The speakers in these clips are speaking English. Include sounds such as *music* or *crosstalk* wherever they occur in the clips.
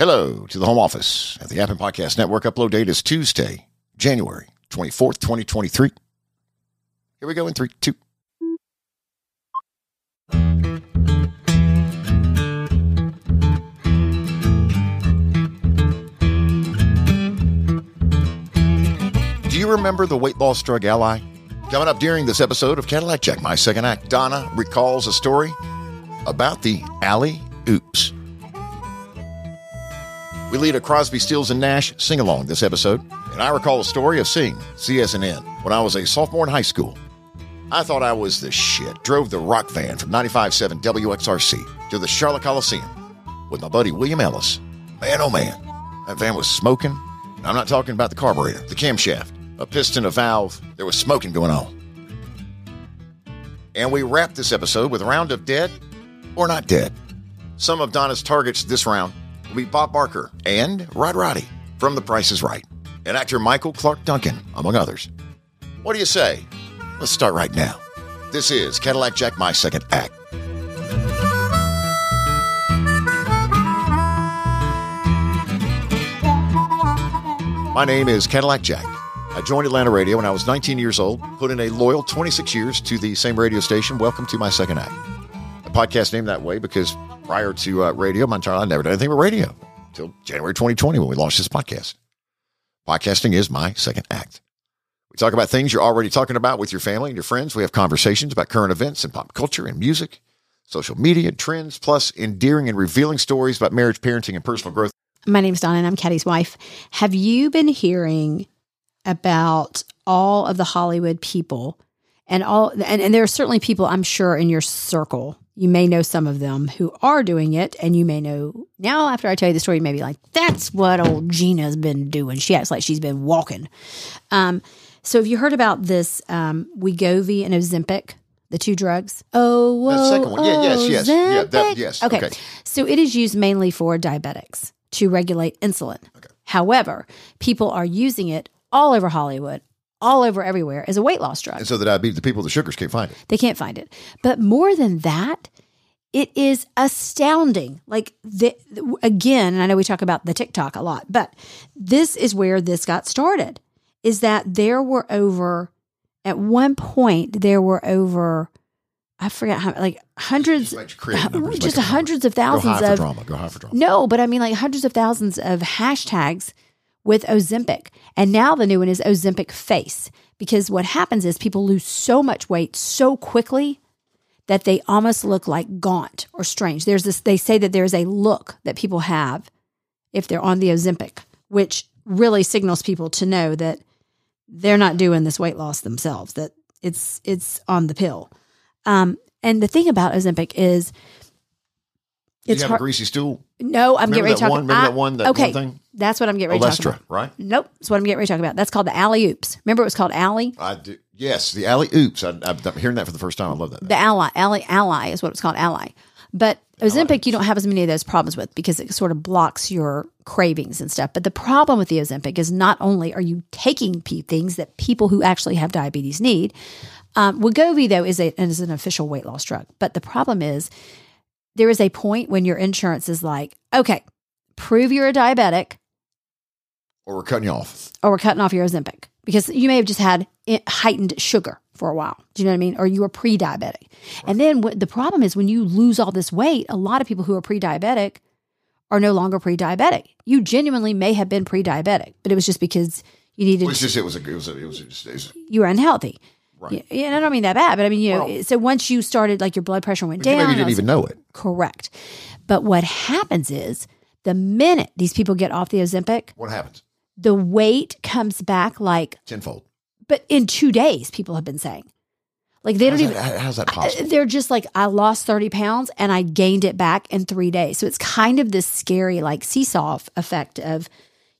Hello to the home office at the App and Podcast Network. Upload date is Tuesday, January 24th, 2023. Here we go in three, two. Do you remember the weight loss drug Ally? Coming up during this episode of Cadillac Jack, my second act, Donna recalls a story about the Alley Oops. We lead a Crosby, Stills, and Nash sing along this episode, and I recall a story of seeing CSNN when I was a sophomore in high school. I thought I was the shit. Drove the rock van from 95.7 WXRC to the Charlotte Coliseum with my buddy William Ellis. Man, oh man, that van was smoking. I'm not talking about the carburetor, the camshaft, a piston, a valve. There was smoking going on. And we wrap this episode with a round of dead or not dead. Some of Donna's targets this round will be Bob Barker and Rod Roddy from The Price is Right, and actor Michael Clark Duncan, among others. What do you say? Let's start right now. This is Cadillac Jack, my second act. My name is Cadillac Jack. I joined Atlanta Radio when I was 19 years old, put in a loyal 26 years to the same radio station. Welcome to my second act. A podcast named that way because prior to uh, radio, life, I never did anything but radio until January 2020 when we launched this podcast. Podcasting is my second act. We talk about things you're already talking about with your family and your friends. We have conversations about current events and pop culture and music, social media, trends, plus endearing and revealing stories about marriage, parenting, and personal growth. My name's Donna and I'm Caddy's wife. Have you been hearing about all of the Hollywood people and all and, and there are certainly people I'm sure in your circle. You may know some of them who are doing it, and you may know now after I tell you the story, you may be like, that's what old Gina's been doing. She acts like she's been walking. Um, so have you heard about this um Wegovy and Ozempic? The two drugs. Oh, whoa, The second one. Yeah, yes, yes. Yeah, that- yes. Okay. Okay. So it is used mainly for diabetics to regulate insulin. However, people are using it all over Hollywood, all over everywhere as a weight loss drug. And so the diabetes, the people with the sugars can't find it. They can't find it. But more than that, it is astounding. Like the again, and I know we talk about the TikTok a lot, but this is where this got started. Is that there were over at one point there were over I forgot how like hundreds Just numbers, *laughs* just make hundreds of thousands of drama. Go high for drama. no, but I mean like hundreds of thousands of hashtags with Ozempic. And now the new one is Ozempic face because what happens is people lose so much weight so quickly that they almost look like gaunt or strange. There's this they say that there's a look that people have if they're on the Ozempic, which really signals people to know that they're not doing this weight loss themselves, that it's it's on the pill. Um, and the thing about Ozempic is you have hard. a greasy stool. No, I'm Remember getting ready to talk one? Remember I- that one? That okay, one thing? that's what I'm getting ready to talk Olestra, about. right? Nope, that's what I'm getting ready to talk about. That's called the alley oops. Remember, it was called alley. I do. Yes, the alley oops. I, I'm hearing that for the first time. I love that. The ally, ally, ally is what it's called, ally. But Ozempic, you don't have as many of those problems with because it sort of blocks your cravings and stuff. But the problem with the Ozempic is not only are you taking things that people who actually have diabetes need. Um, Wegovy though is a is an official weight loss drug, but the problem is there is a point when your insurance is like, okay, prove you're a diabetic, or we're cutting you off. or we're cutting off your Ozempic because you may have just had heightened sugar for a while. Do you know what I mean? Or you were pre-diabetic. And then what the problem is when you lose all this weight, a lot of people who are pre-diabetic are no longer pre-diabetic. You genuinely may have been pre-diabetic, but it was just because you needed Well, it's just it was a it was a, it was, just, it was you were unhealthy. Right. Yeah, and I don't mean that bad, but I mean, you know, Well- so once you started like your blood pressure went down, maybe all didn't even know it. correct. But what happens is the minute these people get off the Ozempic, What happens? the weight comes back like Tenfold. but in two days, people have been saying. Like they don't How's even. that, how's that possible? They're just like, I lost 30 pounds and I gained it back in three days. So it's kind of this scary, like seesaw effect of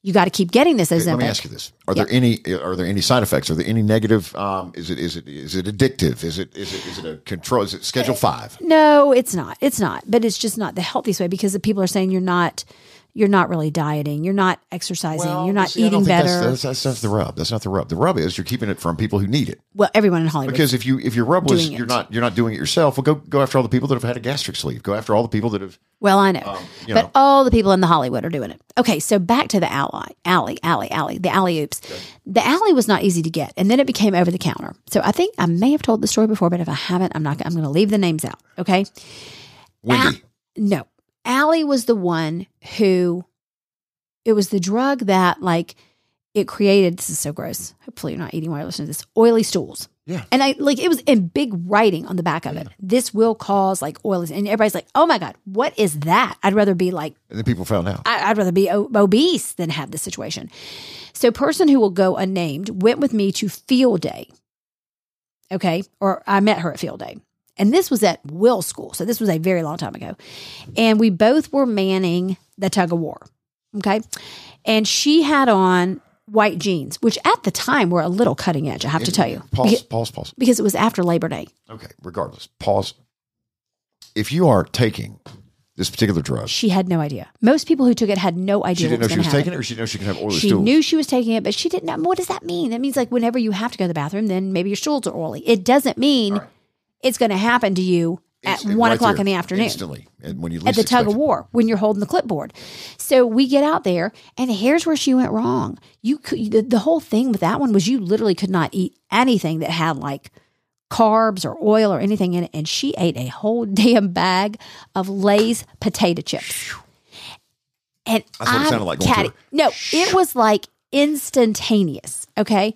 you got to keep getting this as employees. Let me ask you this: Are there any are there any side effects? Are there any negative? Um, is it is it is it addictive? Is it is it is it a control? Is it Schedule Five? No, it's not. It's not. But it's just not the healthiest way because the people are saying you're not you're not really dieting. You're not exercising. Well, you're not see, eating better. That's, that's, that's not the rub. That's not the rub. The rub is you're keeping it from people who need it. well, everyone in Hollywood. Because if you if your rub was you're it. not you're not doing it yourself, well go go after all the people that have had a gastric sleeve. Go after all the people that have well, I know. um, but know all the people in the Hollywood are doing it. Okay, so back to the alley, alley, alley, alley, the alley oops. The alley was not easy to get, and then it became over the counter. So I think I may have told the story before, but if I haven't, I'm not. I'm going to leave the names out. Okay, Wendy. no, Allie was the one who. It was the drug that like it created. This is so gross. Hopefully, you're not eating while you're listening to this. Oily stools. Yeah. And I like it was in big writing on the back of it. This will cause like oily, and everybody's like, "Oh my god, what is that?" I'd rather be like And then people found out. I, I'd rather be obese than have this situation. So, person who will go unnamed went with me to field day. Okay. Or I met her at field day. And this was at Will School. So, this was a very long time ago. And we both were manning the tug of war. Okay. And she had on white jeans, which at the time were a little cutting edge, I have to tell you. Pause, Beca- pause, pause. because it was after Labor Day. Okay, regardless. Pause. If you are taking this particular drug, She had no idea. Most people who took it had no idea she didn't know she was, taking it or she didn't know she could have oily She stools. knew she was taking it, but she didn't know. What does that mean? That means like whenever you have to go to the bathroom, then maybe your stools are oily. It doesn't mean Right. It's going to happen to you at Instant- one right o'clock there, in the afternoon Instantly. And when you at the tug of it. war when you're holding the clipboard. So we get out there, and here's where she went wrong. You could the, the whole thing with that one was you literally could not eat anything that had like carbs or oil or anything in it, and she ate a whole *laughs* damn bag of Lay's potato chips. And That's what it I'm sounded like through No, it was like instantaneous. Okay.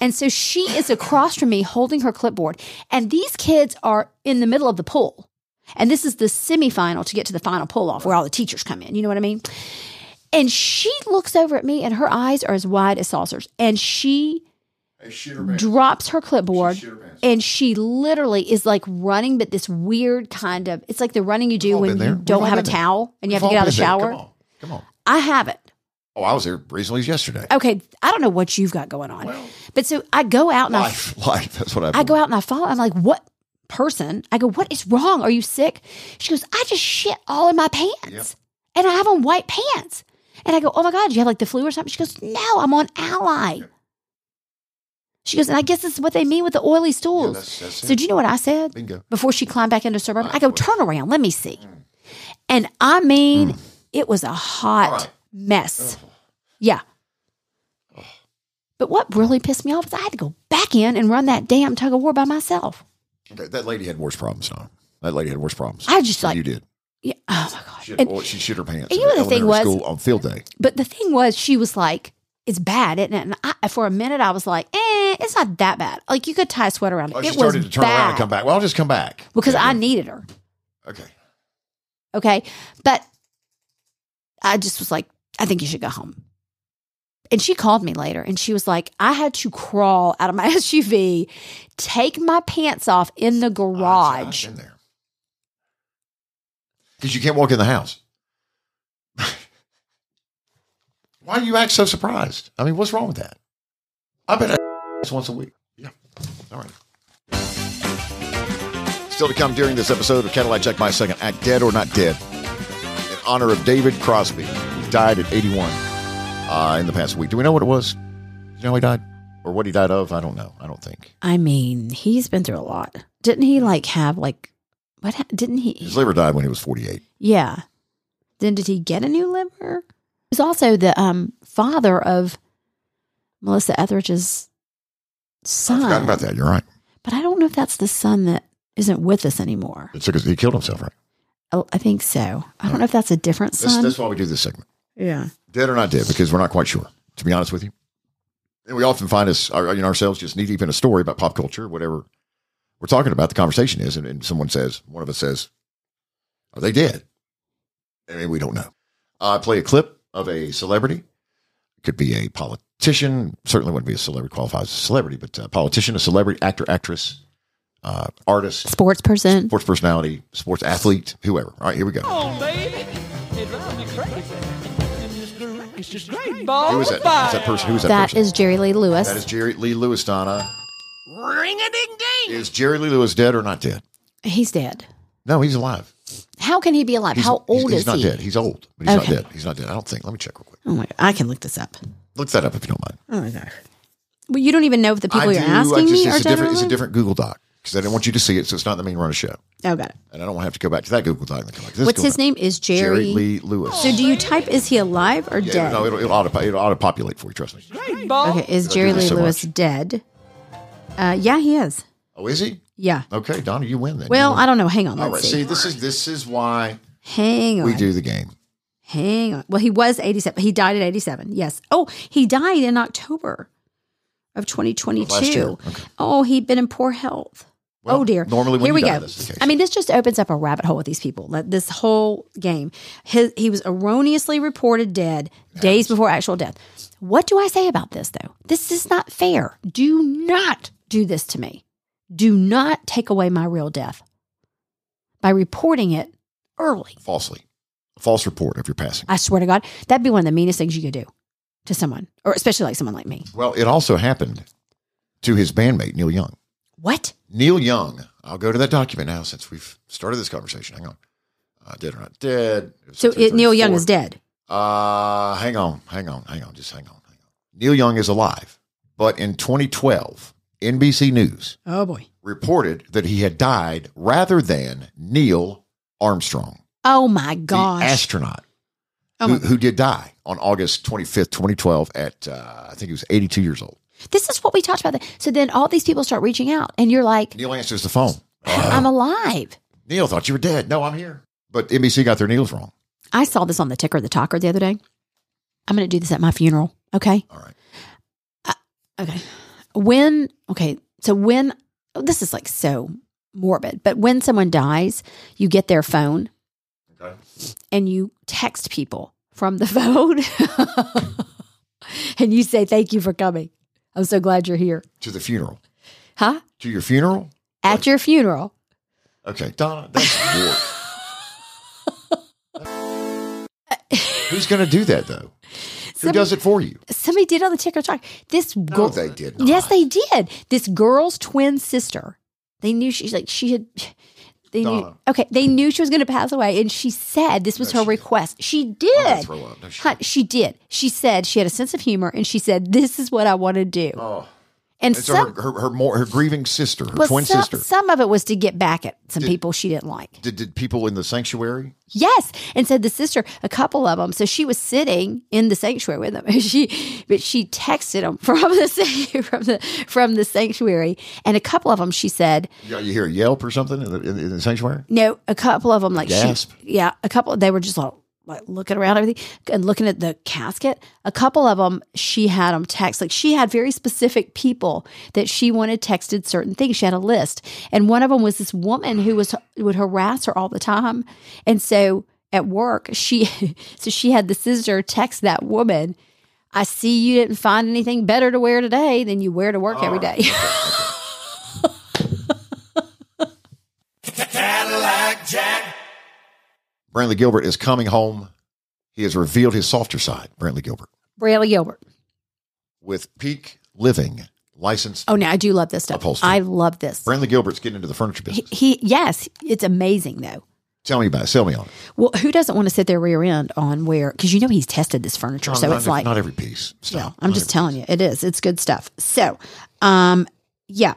And so she is across from me holding her clipboard. And these kids are in the middle of the pool. And this is the semifinal to get to the final pull off where all the teachers come in. You know what I mean? And she looks over at me and her eyes are as wide as saucers. And she Hey, shit her pants. drops her clipboard She her and she literally is like running, but this weird kind of it's like the running you do when been there. you don't all have a there. towel and you have We've to get out of the shower. Come on. Come on. I haven't. Oh, I was there recently yesterday. Okay, I don't know what you've got going on. but so I go out and I Life, *laughs* life. That's what I. I go out and I follow. I'm like, what person? I go, what is wrong? Are you sick? She goes, I just shit all in my pants. Yep. And I have on white pants. And I go, oh my God, do you have like the flu or something? She goes, no, I'm on Ally. She goes, and I guess this is what they mean with the oily Yeah, stools. that's, that's so do you know what I said? Bingo. Before she climbed back into suburban, I go, turn around, let me see. Mm. And I mean, it was a hot right. mess. Yeah. But what really pissed me off is I had to go back in and run that damn tug of war by myself. Okay, that lady had worse problems. That lady had worse problems. I just like you did. Yeah. Oh my gosh. She, And- well, she shit her pants. you know the thing was- on field day. but the thing was, she was like, "It's bad, isn't it?" And I, for a minute, I was like, "Eh, it's not that bad. Like you could tie a sweater around it. Oh, she it started to turn bad around and come back. Well, I'll just come back because Okay, I needed her. Okay. Okay, but I just was like, I think you should go home. And she called me later, and she was like, I had to crawl out of my *laughs* SUV, take my pants off in the garage. in there because you can't walk in the house. *laughs* Why do you act so surprised? I mean, what's wrong with that? I bet *laughs* I once a week. Yeah. All right. Still to come during this episode of Cadillac Jack My Second Act, Dead or Not Dead, in honor of David Crosby, who died at 81 uh, in the past week. Do we know what it was? Do you know he died? Or what he died of? I don't know. I don't think. I mean, he's been through a lot. Didn't he like have like what? ha- Didn't he? His liver died when he was 48. Yeah. Then did he get a new liver? He's also the um father of Melissa Etheridge's son. I forgot about that. You're right. But I don't know if that's the son that isn't with us anymore. It's because he killed himself, right? Oh, I think so. I don't know if that's a different That's, son. that's why we do this segment. yeah. Dead or not dead, because we're not quite sure, to be honest with you. And we often find us, our, you know, ourselves just knee deep in a story about pop culture, whatever we're talking about, the conversation is, and, and someone says, one of us says, Are they dead? I mean, we don't know. I play a clip of a celebrity. It could be a politician, certainly wouldn't be a celebrity, qualifies as a celebrity, but a politician, a celebrity, actor, actress, uh, artist, Sports person. sports personality, sports athlete, whoever. All right, here we go. on, baby. It drives me crazy. And it's just great, ball. Who is that? Is that person? Who is that, That person? is Jerry Lee Lewis. That is Jerry Lee Lewis, Donna. Ring a ding ding. Is Jerry Lee Lewis dead or not dead? He's dead. No, he's alive. How can he be alive? He's- How he's- old he's is not he? dead. He's old, but he's Okay. not dead. He's not dead. I don't think. Let me check real quick. Oh my! I can look this up. Look that up if you don't mind. Oh my gosh! Well, you don't even know if the people I you're do. asking I just, me it's are a dead different. or It's a alive? different Google Doc because I didn't want you to see it, so it's not the main run of show, Oh, got it. and I don't want to have to go back to that Google Doc. And come like, this What's Google his name? Is Jerry? Jerry Lee Lewis. So do you type is he alive or Yeah, dead? no, it'll, it'll, auto, it'll auto populate for you. Trust me. okay, is Jerry Lee so Lewis much. dead? Uh, yeah, he is. Oh, is he? Yeah. Okay, Donna, you win then. Well, You I don't know. Hang on. All Let's right. see. See, this is this is why Hang on. we do the game. Hang on. Well, he was 87. He died at 87. Yes. Oh, he died in October of 2022. Last year. Okay. Oh, he'd been in poor health. Well, oh dear. normally Here we go. that's the case. I mean, this just opens up a rabbit hole with these people. This whole game. His, he was erroneously reported dead days before actual death. What do I say about this though? This is not fair. Do not do this to me. Do not take away my real death by reporting it early. Falsely, a false report of your passing. I swear to God, that'd be one of the meanest things you could do to someone, or especially like someone like me. Well, it also happened to his bandmate Neil Young. What? Neil Young. I'll go to that document now since we've started this conversation. Hang on. Uh, dead or not dead. So it, Neil Young is dead. Uh, hang on, hang on, hang on, just hang on, hang on. Neil Young is alive, but in 2012, NBC News Oh boy. reported that he had died rather than Neil Armstrong, Oh my the gosh. astronaut Oh who, who did die on August 25th, 2012, at uh, I think he was 82 years old. This is what we talked about. So then all these people start reaching out, and you're like, Neil answers the phone. Uh-huh. I'm alive. Neil thought you were dead. No, I'm here. But NBC got their Neils wrong. I saw this on the ticker, the talker, the other day. I'm going to do this at my funeral. Okay. All right. Uh, okay. When, okay. So when, oh, this is like so morbid, but when someone dies, you get their phone Okay. and you text people from the *laughs* phone and you say, Thank you for coming. I'm so glad you're here. To the funeral. Huh? To your funeral? At your funeral. Okay, Donna, that's *laughs* weird. Who's going to do that though? Who does it for you? Somebody did on the ticker talk. This girl, they did not. Yes, they did. This girl's twin sister. They knew she's like she had. They knew. Okay, they knew she was going to pass away, and she said this was No, her she request. She gonna did. throw up. No, she- Hun, she did. She said she had a sense of humor, and she said, "This is what I want to do." Oh, and so some, her, her, her, more, her grieving sister, her well, twin some, sister. some of it was to get back at some Did- people she didn't like. Did, did people in the sanctuary? Yes, and said the sister, a couple of them. So she was sitting in the sanctuary with them. *laughs* She, but she texted them *laughs* from the from the from the sanctuary, and a couple of them she said, You, you hear a yelp or something in the, in, in the sanctuary? no, a couple of them like Gasp. she, yeah, a couple. They were just like, like looking around everything and looking at the casket. A couple of them she had them text like she had very specific people that she wanted texted certain things. She had a list, and one of them was this woman who was would harass her all the time, and so at work she *laughs* so she had the sister text that woman. I see you didn't find anything better to wear today than you wear to work every day. *laughs* Brantley Gilbert is coming home. He has revealed his softer side, Brantley Gilbert, Brayley Gilbert. with Peak Living licensed. Oh, now I do love this stuff. Upholstery. I love this. Brantley Gilbert's getting into the furniture business. he yes, it's amazing though. Tell me about it. Sell me on it. Well, who doesn't want to sit their rear end on where? Because you know he's tested this furniture, so not, it's like not every piece. yeah. I'm Not just telling you, it is. It's good stuff. So, um, yeah,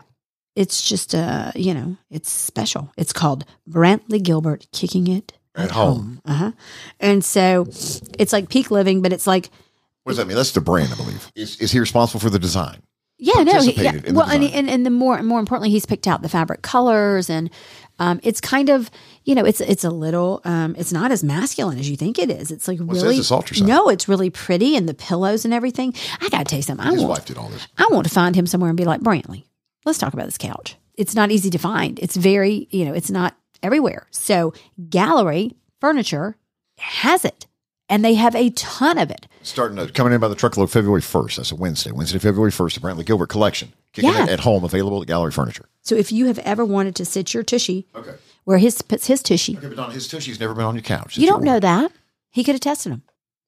it's just uh, you know, it's special. It's called Brantley Gilbert kicking it At home. Uh huh. And so it's like peak living, but it's like What does that mean? That's the brand, I believe. Is, is he responsible for the design? Yeah, no. He, yeah. well, and, and and the more more importantly, he's picked out the fabric colors, and um, it's kind of you know it's it's a little um, it's not as masculine as you think it is. It's like says really softer no, it's really pretty, and the pillows and everything. I gotta tell you something. I His want wife did all this. I want to find him somewhere and be like Brantley. Let's talk about this couch. It's not easy to find. It's very you know it's not everywhere. So Gallery Furniture has it, and they have a ton of it. Starting to, coming in by the truckload February 1st. That's a Wednesday. Wednesday, February 1st, the Brantley Gilbert collection. Kicking Yeah. at home, available at Gallery Furniture. So if you have ever wanted to sit your tushy Okay. where his puts his tushy, Okay, but Don, his tushy's never been on your couch. you don't know that. He could have tested him.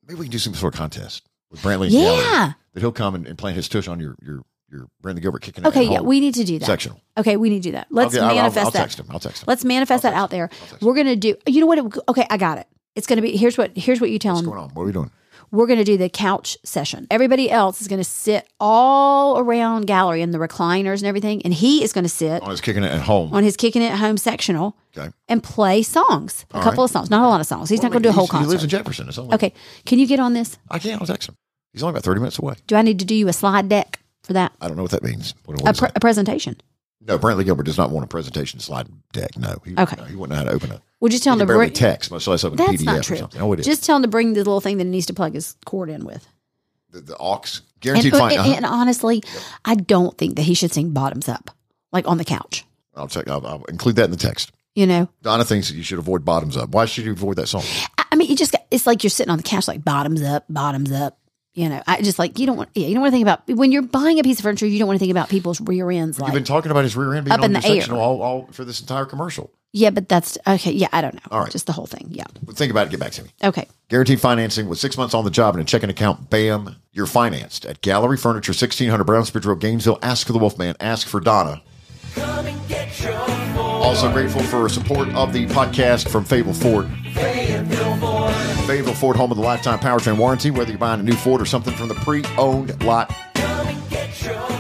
Maybe we can do some sort of contest with Brantley and Gallery. Yeah. That he'll come and, and plant his tush on your, your, your Brandon Gilbert kicking it Okay, yeah, we need to do that. sectional. Okay, we need to do that. Let's Okay, I'll- I'll- manifest I'll that. text him. I'll text him. Let's manifest that out there. We're gonna do. You know what? It, okay, I got it. It's gonna be. Here's what. Here's what you tell What's him. going on? What are we doing? We're gonna do the couch session. Everybody else is gonna sit all around gallery in the recliners and everything, and he is gonna sit On his kicking it at home. on his kicking it at home sectional Okay. and play songs. A couple right. of songs, not a lot of songs. He's not gonna do a whole he's- He lives concert. in Jefferson. It's only, Okay, can you get on this? I can't. I'll text him. He's only about 30 minutes away. Do I need to do you a slide deck for that? I don't know what that means. What, what A, pre- that? a presentation. No, Brantley Gilbert does not want a presentation slide deck. No. He, Okay. no, he wouldn't know how to open it. Well, just tell him to bring. text, much less open a That's PDF not or true. something. Oh, it is. Just tell him to bring the little thing that he needs to plug his cord in with. the, the aux. And, Guaranteed and, fine. uh-huh. and honestly, I don't think that he should sing bottoms up, like on the couch. I'll check. I'll, I'll include that in the text. You know, Donna thinks that you should avoid bottoms up. Why should you avoid that song? I I mean, you just got, it's like you're sitting on the couch, like bottoms up, bottoms up. You know, I just like you don't want, yeah, you don't want to think about when you're buying a piece of furniture. You don't want to think about people's rear ends. You've been talking about his rear end being Up on in the air. all, all for this entire commercial. yeah, but that's okay. Yeah, I don't know. All right. just the whole thing. Yeah. But think about it. Get back to me. Okay. Guaranteed financing with six months on the job and a checking account. Bam, you're financed at Gallery Furniture, 1600 Brownsbridge Road, Gainesville. Ask for the Wolfman. Ask for Donna. Also grateful for support of the podcast from Fayetteville Ford. Fayetteville Ford, home of the lifetime powertrain warranty. Whether you're buying a new Ford or something from the pre-owned lot,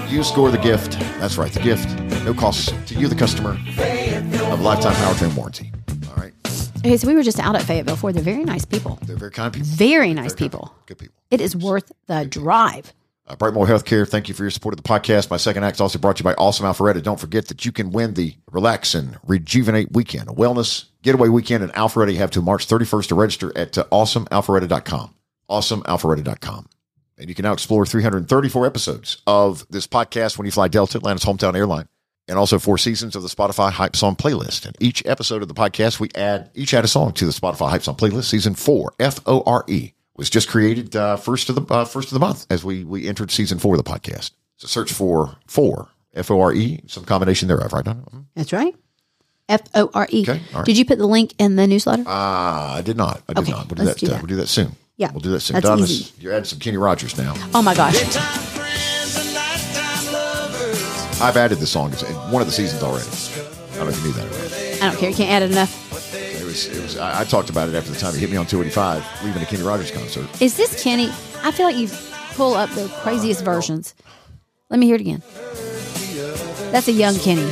you score the gift. That's right, the gift. No cost to you, the customer, of a lifetime powertrain warranty. All right, Okay. So we were just out at Fayetteville Ford. They're very nice people. they're very kind people. Very nice Very kind people. Good people. It is worth the drive. Uh, Brightmore Healthcare, thank you for your support of the podcast. My second act is also brought to you by Awesome Alpharetta. Don't forget that you can win the Relax and Rejuvenate Weekend, a wellness getaway weekend in Alpharetta. You have to March 31st to register at uh, awesomealpharetta.com. Awesomealpharetta.com. And you can now explore 334 episodes of this podcast when you fly Delta, Atlanta's hometown airline, and also four seasons of the Spotify Hype Song playlist. And each episode of the podcast, we add each add a song to the Spotify Hype Song playlist. Season four, F O R E, was just created uh, first of the uh, first of the month as we we entered season four of the podcast. So search for four F O R E, some combination thereof, right? Mhm. That's right. F O R E. Okay, all right. Did you put the link in the newsletter? Ah, I did not. I did Okay, not. We'll do let's that. do uh, that. we'll do that soon. Yeah, we'll do that soon. that's Donna's- easy. You're adding some Kenny Rogers now. oh my gosh. I've added the song in one of the seasons already. I don't know if you knew that. Or not. I don't care. You can't add it enough. It was. It was. I, I talked about it after the time he hit me on 285, leaving a Kenny Rogers concert. Is this Kenny? I feel like you pull up the craziest versions. Let me hear it again. That's a young Kenny.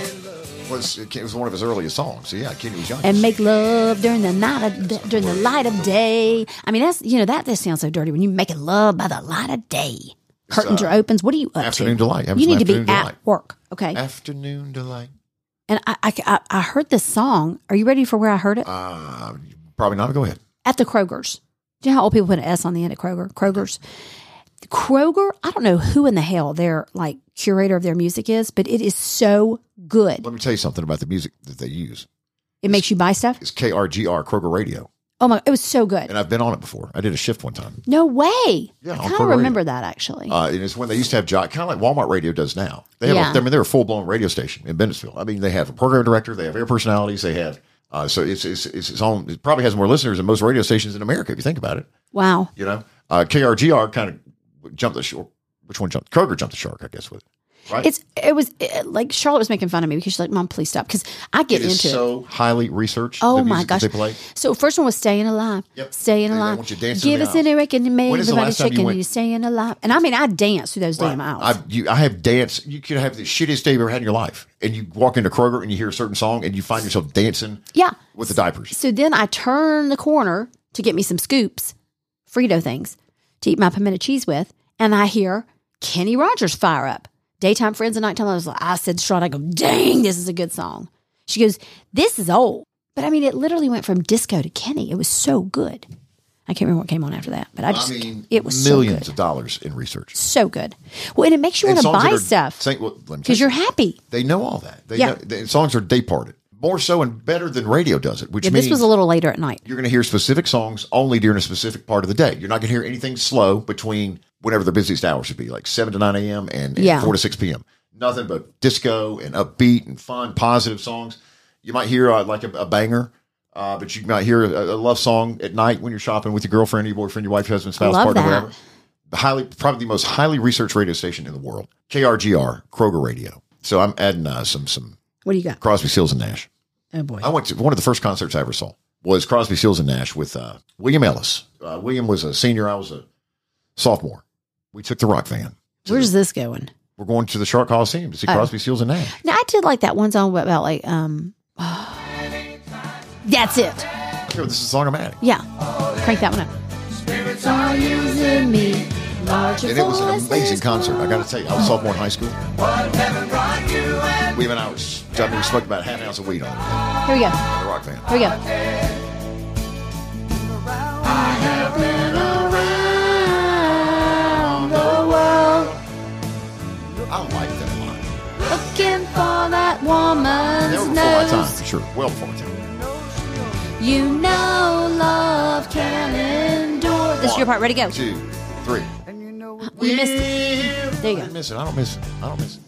Was it was one of his earliest songs. So yeah, Kenny was young. And make love during the night of during the light of day. I mean, that's you know that just sounds so dirty when you making love by the light of day. Curtains uh, are opens. What are you up Afternoon to? Delight. You need to be Afternoon at Delight. work, okay? Afternoon delight. And I, I, I, heard this song. Are you ready for where I heard it? Uh, probably not. Go ahead. at the Kroger's. Do you know how old people put an S on the end of Kroger? Kroger's. Kroger, I don't know who in the hell their like curator of their music is, but it is so good. Let me tell you something about the music that they use. It makes you buy stuff. It's KRGR Kroger Radio, Oh my, it was so good. and I've been on it before. I did a shift one time. No way. Yeah, I kind of remember Radio. that actually. Uh, and it's when they used to have job, kind of like Walmart Radio does now. They have, Yeah. a, I mean, they're a full blown radio station in Bennettsville. I mean, they have a program director, they have air personalities, they have, uh, so it's, it's, it's its own, it probably has more listeners than most radio stations in America, if you think about it. wow. You know, uh, KRGR kind of jumped the shark. Which one jumped? Kroger jumped the shark, I guess, with it. Right? It's it was it, like Charlotte was making fun of me because she's like, "Mom, please stop," because I get it is into it. so highly researched. Oh my gosh! They play. So first one was "Staying Alive." Yep. Staying alive. want you Give us an Eric and make everybody time you went- You staying alive, and I mean, I dance through those damn aisles. I, you, I have danced. You could have the shittiest day you've ever had in your life, and you walk into Kroger and you hear a certain song, and you find yourself dancing yeah. with the diapers. So then I turn the corner to get me some scoops, Frito things, to eat my pimento cheese with, and I hear Kenny Rogers fire up. Daytime friends and nighttime. I was like, I said, to Charlotte, I go, dang, this is a good song. She goes, this is old. But I mean, it literally went from disco to Kenny. It was so good. I can't remember what came on after that, but I I just, mean, it was millions so of dollars in research. So good. Well, and it makes you want to buy are- stuff Say- well, let me tell because you you're happy. They know all that. They Yeah. know, the songs are day parted more so and better than radio does it, which Yeah, means this was a little later at night. you're going to hear specific songs only during a specific part of the day. You're not going to hear anything slow between whatever the busiest hours should be, like 7 to 9 a.m. and, and Yeah. 4 to 6 p.m. Nothing but disco and upbeat and fun, positive songs. You might hear uh, like a, a banger, uh, but you might hear a, a love song at night when you're shopping with your girlfriend, your boyfriend, your wife, your husband, spouse, partner, that. whatever. the highly, probably the most highly researched radio station in the world, KRGR, Kroger Radio. So I'm adding uh, some some What do you got? Crosby, Stills, and Nash. Oh boy. I went to one of the first concerts I ever saw was Crosby, Stills, and Nash with uh, William Ellis. Uh, William was a senior. I was a sophomore. We took the rock van. Where's this going? We're going to the Charlotte Coliseum to see Oh. Crosby, Stills, and Nash. Now I did like that one song about like um. *sighs* That's it. Here, this is the song I'm adding. Yeah, crank that one up. Spirits Are using me, larger And it was an amazing concert. I got to tell you, I was sophomore in high school. We and I was, I mean, we smoked about half an ounce of weed on Here we go. the rock van. Here we go. I like that a lot. Looking for that woman's Never before my time, nose. for sure. Well before my time. You know love can endure. This is your part. Ready? Go. Two, three. Uh, you missed it. There you I go. didn't miss it. I don't miss it. I don't miss it.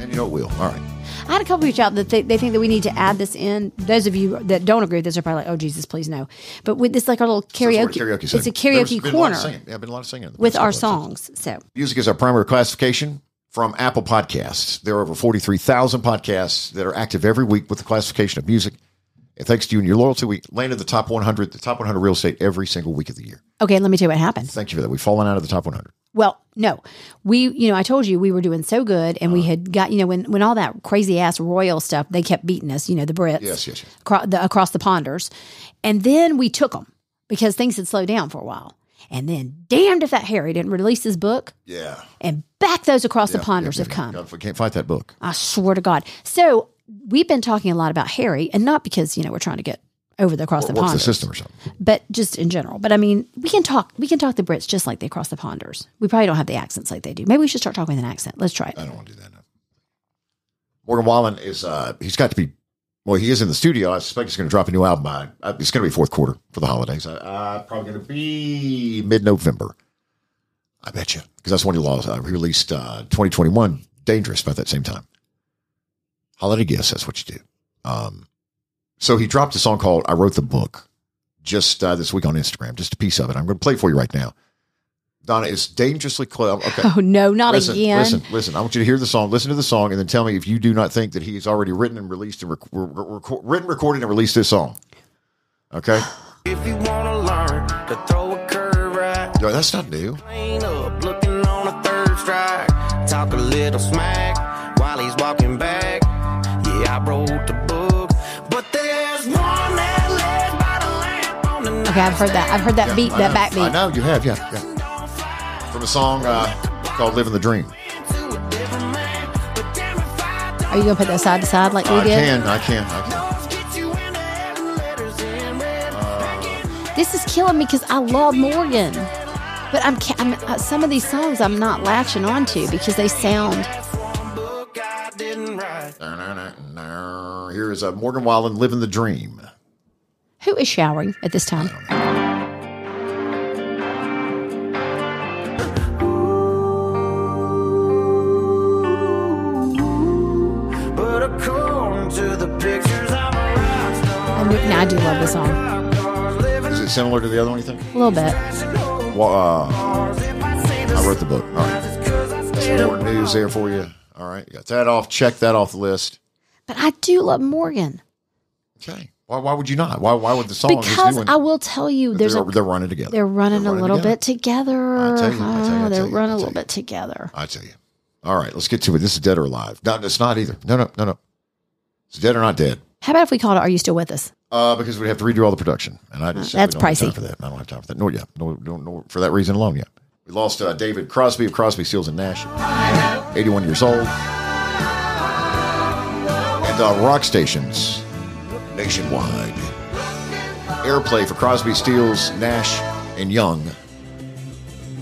And you know it will. All right. I had a couple reach out that they, they think that we need to add this in. Those of you that don't agree with this are probably like, "Oh Jesus, please no!" But with this, like our little Some sort karaoke, it's a segment. karaoke There's been a lot corner of singing. Yeah, been a lot of singing in the with past our couple episodes. songs. So Music is our primary classification from Apple Podcasts. There are over 43,000 podcasts that are active every week with the classification of music. And thanks to you and your loyalty, we landed the top 100, the top 100 real estate every single week of the year. okay, let me tell you what happened. Thank you for that. We've fallen out of the top 100. Well, no, we, you know, I told you we were doing so good, and Uh-huh. we had got, you know, when when all that crazy ass royal stuff, they kept beating us, you know, the Brits, Yes, yes, yes. across the, across the ponders, and then we took them because things had slowed down for a while, and then damned if that Harry didn't release his book, Yeah. and back those across the ponders have come. God, if we can't fight that book. I swear to God. So we've been talking a lot about Harry, and not because you know we're trying to get over the across Or the work the system or something. but just in general. But I mean, we can talk. We can talk the Brits just like they cross the ponders. We probably don't have the accents like they do. Maybe we should start talking with an accent. Let's try it. I don't want to do that. No. Morgan Wallen is, uh, he's got to be, well, he is in the studio. I suspect he's going to drop a new album by, uh, it's going to be fourth quarter for the holidays. Uh, uh, probably going to be mid November. I bet you. Because that's when he lost, uh, released uh, 2021 Dangerous about that same time. Holiday gifts, that's what you do. Um, so he dropped a song called I Wrote the Book just uh, this week on Instagram, just a piece of it. I'm going to play it for you right now. Donna, is dangerously close. Okay. Oh no, not listen, again. Listen, listen. I want you to hear the song. Listen to the song, and then tell me if you do not think that he's already written and released and rec- rec- rec- written, recorded, and released this song. Okay, If you wanna learn to throw a curve right, no, that's not new. ain't up looking on a third strike. Talk a little smack while he's walking back. Yeah, I wrote the book, but there's one that lays by the lamp on the Okay, I've heard that. I've heard that Yeah, beat, I that know. back beat. I know you have. Yeah, yeah. From a song uh, called "Living the Dream." Are you gonna put that side to side like we did? I did? can. I can. I can. This is killing me because I love Morgan, but I'm, I'm uh, some of these songs I'm not latching onto because they sound. book I didn't write. Here is a Morgan Wallen, "Living the Dream." Who is showering at this time? Similar to the other one? You think? a little bit. Well, uh, I wrote the book. All right. That's some more news there for you. All right. You got that off. Check that off the list. But I do love Morgan Okay. Why, why would you not? Why, why would the song because I will tell you, there's they're, a they're running together. they're running a little together. bit together. I tell you, I tell you, I tell they're you, running I a little tell you. bit together. I tell you. All right. Let's get to it. This is dead or alive. No, it's not either. No, no, no, no. It's dead or not dead. How about if we called it "Are You Still With Us"? Uh, because we'd have to redo all the production, and I just That's don't have time pricey. for that. I don't have time for that. Nor yet. No, no, no, for that reason alone. Yet we lost uh, David Crosby of Crosby, Stills and Nash, 81 years old, and uh, rock stations nationwide. Airplay for Crosby, Stills, Nash, and Young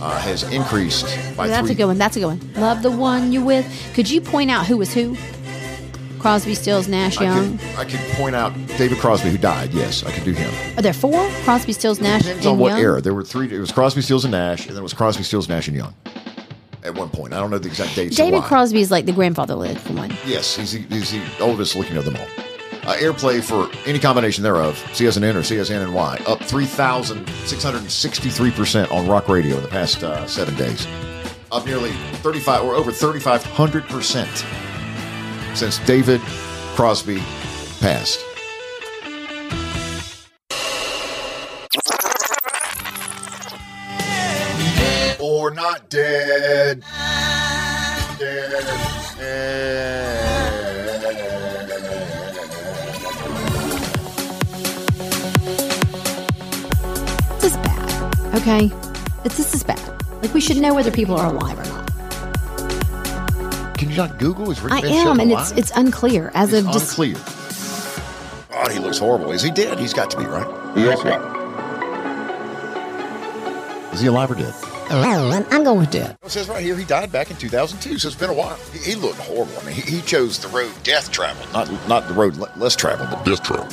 uh, has increased by That's three. a good one. That's a good one. Love the one you with. Could you point out who was who? Crosby, Stills, Nash, I Young. could, I could point out David Crosby, who died. Yes, I could do him. Are there four? Crosby, Stills, Nash, Depends and on what Young. era. There were three. It was Crosby, Stills, and Nash, and then it was Crosby, Stills, Nash, and Young. At one point, I don't know the exact dates. David. Crosby is like the grandfather one. Yes, he's the, he's the oldest looking of them all. Uh, airplay for any combination thereof, C as an N or C as N and Y, up 3,663% on rock radio in the past uh, seven days. Up nearly 35 or over 3,500% since David Crosby passed. Or not dead. This is bad. Okay, it's this is bad. Like we should know whether people are alive or not. Can you not Google? Is Rick I Van am, and alive? it's it's unclear as It's of just unclear. God, he looks horrible. Is he dead? He's got to be, right? Yes, sir. Is he alive or dead? I'm, I'm going with dead. It says right here he died back in 2002, so it's been a while. He, he looked horrible. I mean, he, he chose the road death travel, not not the road le- less traveled, but death travel.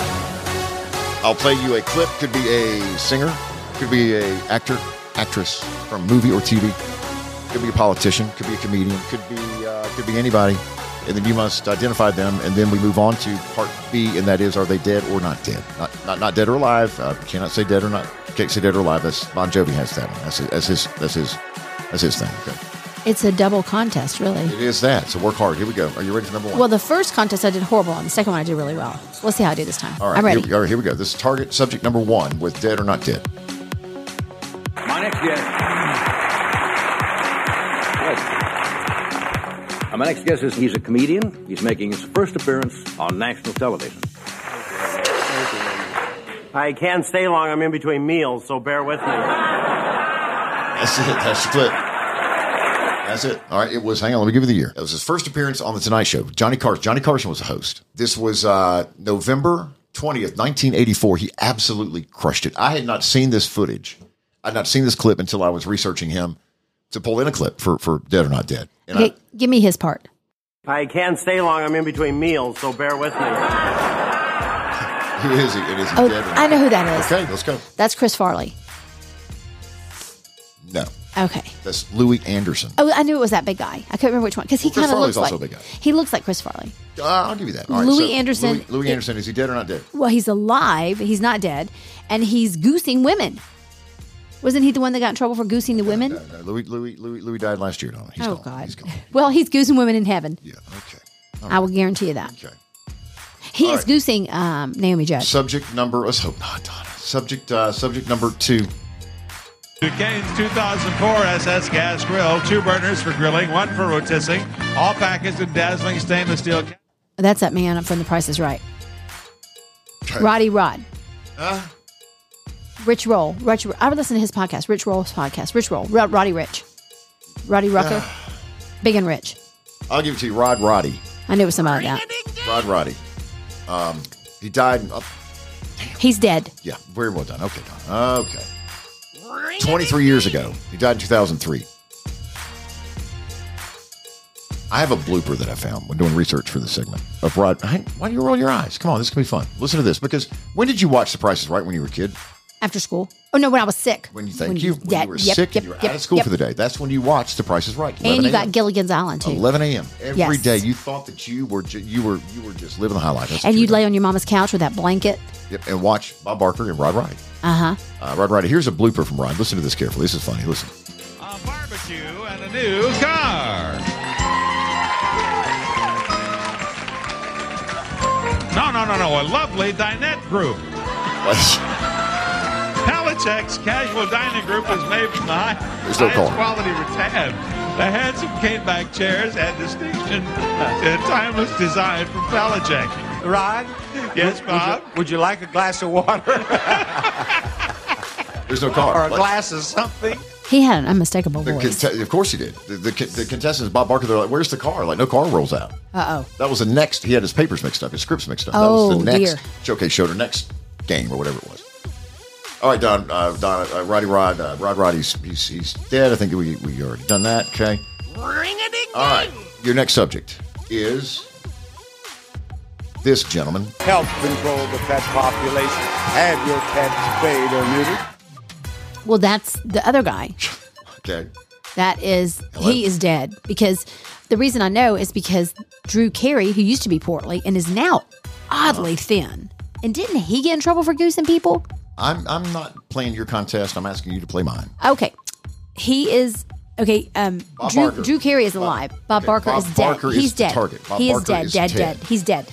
I'll play you a clip. Could be a singer, could be a actor, actress from movie or TV, could be a politician, could be a comedian, could be uh, could be anybody, and then you must identify them, and then we move on to part B, and that is, are they dead or not dead? Not not, not dead or alive. Uh, cannot say dead or not. Can't say dead or alive. That's Bon Jovi has that one. That's his, that's his that's his that's his thing. Okay. It's a double contest, really. It is that. So work hard. Here we go. Are you ready for number one? Well, the first contest I did horrible on. The second one I did really well. Let's see how I do this time. all right. I'm ready. Here, we- all right, here we go. This is target subject number one with dead or not dead. My next guest. My next guest is he's a comedian. He's making his first appearance on national television. I can't stay long. I'm in between meals, so bear with me. That's it. That's the clip. That's it. All right. It was. Hang on. Let me give you the year. It was his first appearance on the Tonight Show. Johnny Carson. Johnny Carson was the host. This was uh, November twentieth, nineteen eighty-four. He absolutely crushed it. I had not seen this footage. I had not seen this clip until I was researching him to pull in a clip for for Dead or Not Dead. And Okay, give me his part. I can't stay long. I'm in between meals, so bear with me. Who is he? It is he Oh, Dead I know who that is. Okay, let's go. That's Chris Farley. No, Okay. that's Louie Anderson. Oh, I knew it was that big guy. I couldn't remember which one because he Well, kind of looks also like a big guy. he looks like Chris Farley. Uh, I'll give you that. All right, Louie so Anderson- Louie, Louie Anderson. Is he dead or not dead? Well, he's alive. He's not dead, and he's goosing women. Wasn't he the one that got in trouble for goosing the women? No, no, Louie, Louie, Louie, Louie died last year. No, he's oh gone. God. He's gone. Well, he's goosing women in heaven. Yeah. Okay. I will guarantee you that. Okay. He All is right. goosing um, Naomi Judd. Subject number. Let's hope not, Donna. Subject. Uh, subject number two. Ducane's 2004 SS gas grill, two burners for grilling, one for rotisserie, all packaged in dazzling stainless steel. ca- That's that man from The Price is Right. Okay. Roddy Rod. Uh, Rich Roll. Rich, I would listen to his podcast, Rich Roll's podcast. Rich Roll. Rod, Roddy Rich. Roddy Rucker. *sighs* Big and Rich. I'll give it to you, Rod Roddy. I knew it was somebody like that. Rod Roddy. Um, he died. In, uh, He's dead. yeah, very well done. Okay, Donna. Okay. 23 years ago. He died in 2003. I have a blooper that I found when doing research for the segment of Rod. Hey, Why do you roll your eyes? Come on, this can be fun. Listen to this because when did you watch The Price is Right when you were a kid? After school. Oh, no, when I was sick. When you thank you, when yeah, you were yep, sick yep, and you were yep, out of school yep. for the day. That's when you watched The Price is Right. And you got Gilligan's Island, too. 11 a.m. every day. Yes. You thought that you were ju- you were you were just living the high life. That's And you you'd lay on your mama's couch with that blanket. Yep, and watch Bob Barker and Rod Roddy. Uh huh. Uh, Rod Roddy. Here's a blooper from Rod. Listen to this carefully. This is funny. Listen. A barbecue and a new car. No, no, no, no. A lovely dinette group. Palichek's Casual Dining Group is made from the high, no highest call. quality rattan. The handsome caneback chairs and distinction and timeless design from Palichek. Rod? Yes, Bob? Would you, would you like a glass of water *laughs* There's no car. or a Like, glass of something? He had an unmistakable the voice. conte- of course he did. The, the, the contestants, Bob Barker, they're like, "Where's the car?" Like, no car rolls out. Uh oh. That was the next. He had his papers mixed up, his scripts mixed up. that Oh, was the next dear. showcase show, or next game, or whatever it was. All right, Don, uh, Don, uh, Roddy Rod, uh, Rod Roddy's he's, he's dead. I think we we already done that. Okay. Ring a ding. All right, your next subject is this gentleman. help control the pet population. Have your pets spayed or neutered. Well, that's the other guy. *laughs* Okay. That is, Hello? he is dead because the reason I know is because Drew Carey, who used to be portly and is now oddly thin. And didn't he get in trouble for goosing people? I'm I'm not playing your contest. I'm asking you to play mine. Okay. He is okay. Um, Bob Drew, Barker. Drew Carey is alive. Bob okay, Barker Bob is dead. Barker is He's the dead. target. Bob he is Barker dead. is dead. Dead. He's dead.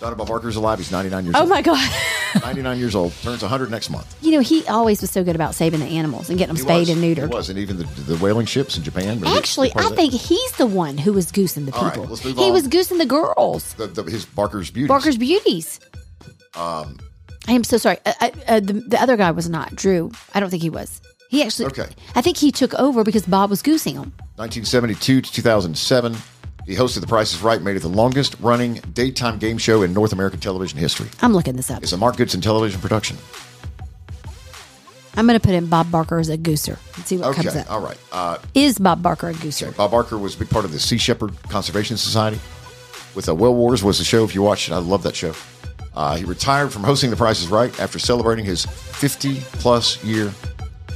Donna Bob Barker's alive. He's 99 years old. Oh old. my god. *laughs* 99 years old. Turns 100 next month. you know he always was so good about saving the animals and getting them He spayed was. and neutered. He was, and even the, the whaling ships in Japan. were Actually, part I of that. think he's the one who was goosing the All right, people. let's move he on. was goosing the girls. the, the, his Barker's beauty. Barker's beauties. I am so sorry. Uh, uh, uh, the, the other guy was not Drew. I don't think he was. He actually. Okay. I think he took over because Bob was goosing him. 1972 to 2007. He hosted The Price is Right, made it the longest running daytime game show in North American television history. I'm looking this up. It's a Mark Goodson television production. I'm going to put in Bob Barker as a gooser and see what comes up. all right. Uh, Is Bob Barker a gooser? Bob Barker was a big part of the Sea Shepherd Conservation Society. With uh, Whale Wars was the show. If you watched it, I love that show. Uh, he retired from hosting The Price is Right after celebrating his 50 plus year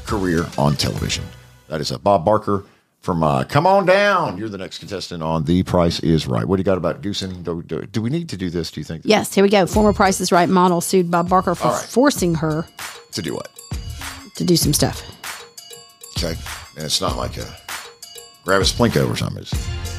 career on television. That is uh, Bob Barker from uh, Come On Down. You're the next contestant on The Price is Right. What do you got about goosing? Do, do, do we need to do this, do you think? Yes, here we go. Former Price is Right model sued Bob Barker for right. forcing her To do what? to do some stuff. Okay. And it's not like a grab a Splinko or something. It's,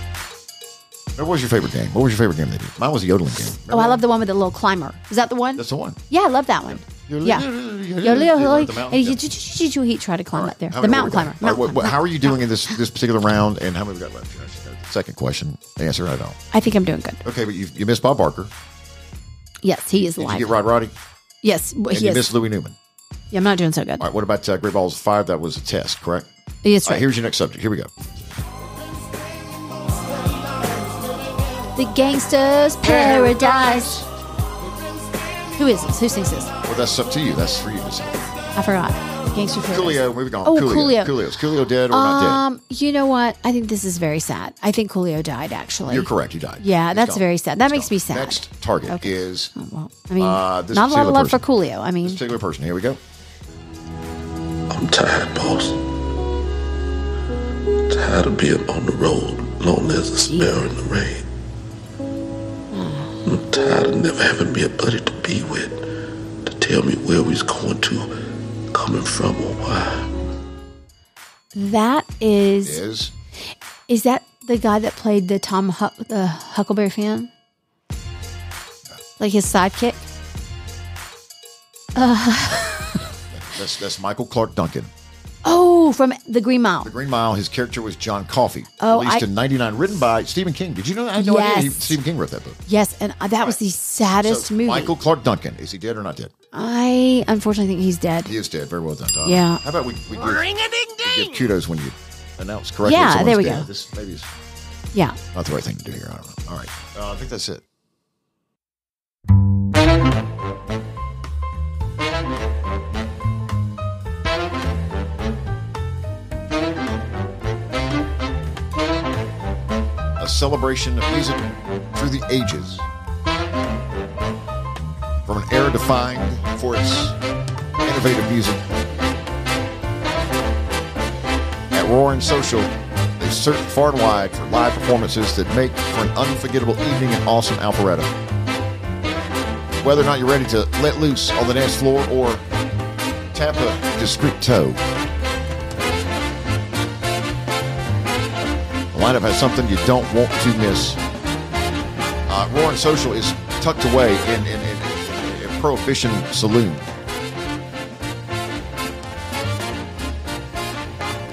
what was your favorite game? What was your favorite game they did? Mine was a yodeling game. Oh, I love the one with the little climber. Is that the one? That's the one. yeah, I love that one. Yeah. you're- Yo, you're- Leo, you're Leo, the mountain, and yeah. he, tried to climb up there. How The mountain climber. All right, Mountain what- climber. how are you doing in this this particular round? And how many we got left? Second question. Answer: I don't. I think I'm doing good. Okay, but you you missed Bob Barker. Yes, he is Did you get Rod Roddy? Yes, And he you is. missed Louis Newman. Yeah, I'm not doing so good. All right. What about uh, Great Balls Five? That was a test, correct? Yes, right. right. Here's your next subject. Here we go. The Gangster's Paradise. Who is this? Who sings this? Well, that's up to you. That's for you to say. I forgot. Gangster's Paradise. Coolio. Moving on. Oh, Coolio. Coolio. Coolio. Is Coolio dead or not Um, you know what? I think this is very sad. I think Coolio died. Actually. You're correct. He died. Yeah, He's that's gone. very sad. That He's makes gone. me sad. Next target Okay. is Well, I mean, Uh, this not a lot of particular love for person. Coolio. I mean, this particular person. Here we go. I'm tired, boss. Tired of being on the road, lonely as a sparrow in the rain. I'm tired of never having me a buddy to be with, to tell me where we's going to, coming from, or why. that is Is is that the guy that played the Tom Huck, the Huckleberry Finn, like his sidekick? that's that's Michael Clarke Duncan. Oh, from the Green Mile. The Green Mile. His character was John Coffey. Oh, released I- in '99, written by Stephen King. Did you know? That? I had no idea he, Yes. Stephen King wrote that book. Yes, and uh, that was the saddest So, movie. Michael Clarke Duncan. Is he dead or not dead? I unfortunately think he's dead. He is dead. Very well done, Don. Yeah. How about we, we, give, we give kudos when you announce correctly? Yeah, there we dead. go. This maybe is Yeah. not the right thing to do here. I don't know. All right. Uh, I think that's it. Celebration of music through the ages. From an era defined for its innovative music. At Roaring Social, they search far and wide for live performances that make for an unforgettable evening in awesome Alpharetta. Whether or not you're ready to let loose on the dance floor or tap a discreet toe, lineup has something you don't want to miss. Uh, Roaring Social is tucked away in, in, in, in a Prohibition Saloon.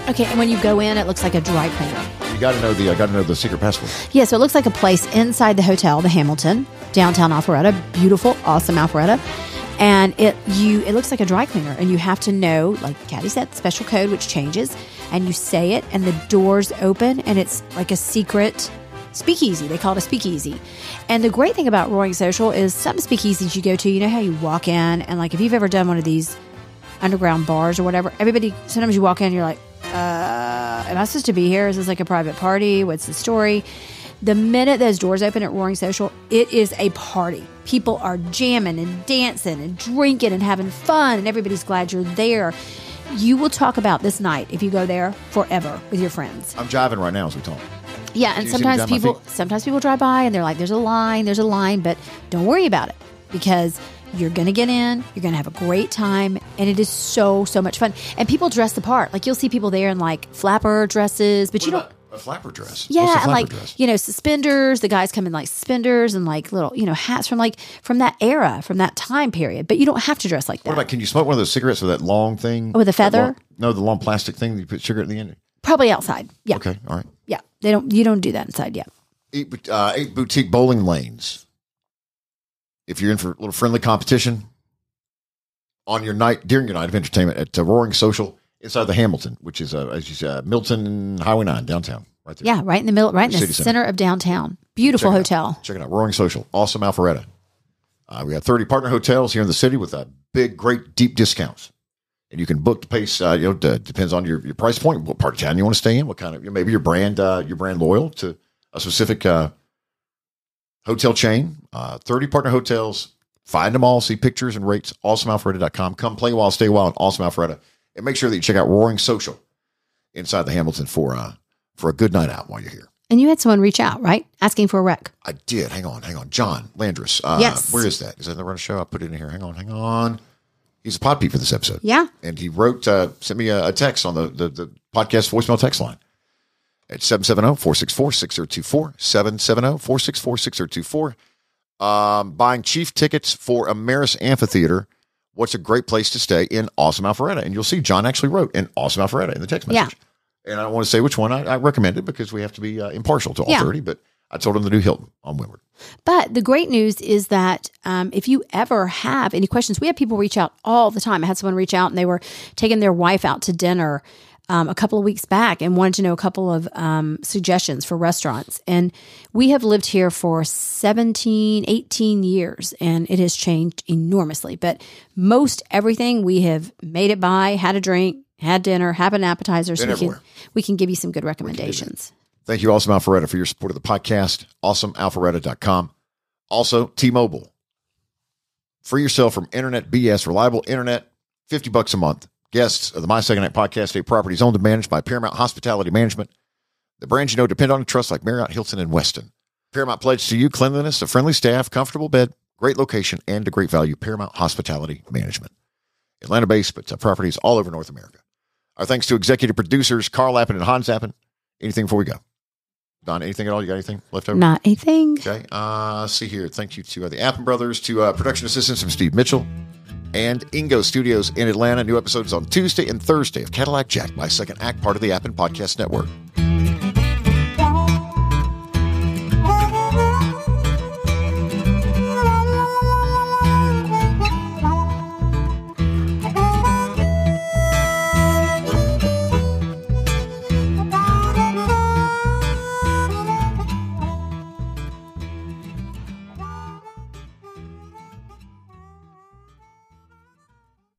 Okay, and when you go in, it looks like a dry cleaner. You got to know the I got to know the secret password. Yeah, so it looks like a place inside the hotel, the Hamilton, downtown Alpharetta. Beautiful, awesome Alpharetta. And it you it looks like a dry cleaner, and you have to know, like Caddy said, special code which changes, and you say it, and the doors open, and it's like a secret speakeasy. They call it a speakeasy. And the great thing about Roaring Social is some speakeasies you go to, you know how you walk in, and like if you've ever done one of these underground bars or whatever, everybody sometimes you walk in, you're like, uh, am I supposed to be here? Is this like a private party? What's the story? The minute those doors open at Roaring Social, it is a party. People are jamming and dancing and drinking and having fun, and everybody's glad you're there. You will talk about this night if you go there forever with your friends. I'm jiving right now as we talk. Yeah, and you see me sometimes people sometimes people drive by and they're like, "There's a line, there's a line," but don't worry about it because you're gonna get in, you're gonna have a great time, and it is so so much fun. And people dress the part. Like you'll see people there in like flapper dresses, but you don't. A flapper dress. Yeah, a and like dress? you know suspenders. The guys come in like suspenders and like little you know hats from like from that era, from that time period. But you don't have to dress like that. What about can you smoke one of those cigarettes with that long thing? With a feather? long- no, the long plastic thing that you put sugar at the end. Probably outside. Yeah, Okay, all right. yeah. They don't. You don't do that inside. Yeah. Eight, uh, eight boutique bowling lanes. If you're in for a little friendly competition on your night during your night of entertainment at uh, Roaring Social inside the Hamilton, which is uh, as you said, Milton Highway Nine downtown, right there. Yeah, right in the middle, right in the center. center of downtown. Beautiful Check it hotel. Check it out. Roaring Social. Awesome Alpharetta. Uh, we got 30 partner hotels here in the city with uh, big, great, deep discounts. And you can book the pace. Uh, you know, d- depends on your, your price point, what part of town you want to stay in, what kind of maybe your brand, uh, your brand loyal to a specific uh, hotel chain. Uh, 30 partner hotels. Find them all. See pictures and rates. AwesomeAlpharetta.com. Come play a while, stay a while in Awesome Alpharetta, and make sure that you check out Roaring Social inside the Hamilton for uh, for a good night out while you're here. And you had someone reach out, right? Asking for a rec. I did. Hang on, hang on. John Landris. Uh, Yes. Where is that? Is that in the run show? I'll put it in here. Hang on, hang on. He's a pod peep for this episode. Yeah. And he wrote, uh, sent me a, a text on the, the, the podcast voicemail text line at 770-464-6024, 770-464-6024. Um, buying chief tickets for Ameris Amphitheater. What's a great place to stay in Awesome Alpharetta? And you'll see John actually wrote in Awesome Alpharetta in the text message. Yeah. And I don't want to say which one I, I recommended because we have to be uh, impartial to all Yeah. 30, but I told him to do Hilton on Windward. But the great news is that um, if you ever have any questions, we have people reach out all the time. I had someone reach out and they were taking their wife out to dinner um, a couple of weeks back and wanted to know a couple of um, suggestions for restaurants. And we have lived here for 17, 18 years and it has changed enormously. But most everything we have made it by, had a drink, had dinner, have an appetizer. So we can, everywhere. we can give you some good recommendations. Thank you, Awesome Alpharetta, for your support of the podcast. AwesomeAlpharetta.com. Also, T-Mobile. Free yourself from internet BS, reliable internet, 50 bucks a month. Guests of the My Second Night podcast, state properties owned and managed by Paramount Hospitality Management. The brands you know depend on and trust like Marriott, Hilton, and Westin. Paramount pledge to you cleanliness, a friendly staff, comfortable bed, great location, and a great value. Paramount Hospitality Management. Atlanta based, but uh, properties all over North America. Our thanks to executive producers Carl Appen and Hans Appen. Anything before we go? Don, anything at all? You got anything left over? Not a thing. Okay. Uh, see here. Thank you to uh, the Appen brothers, to uh, production assistants from Steve Mitchell and Ingo Studios in Atlanta. New episodes on Tuesday and Thursday of Cadillac Jack, my second act, part of the Appen Podcast Network.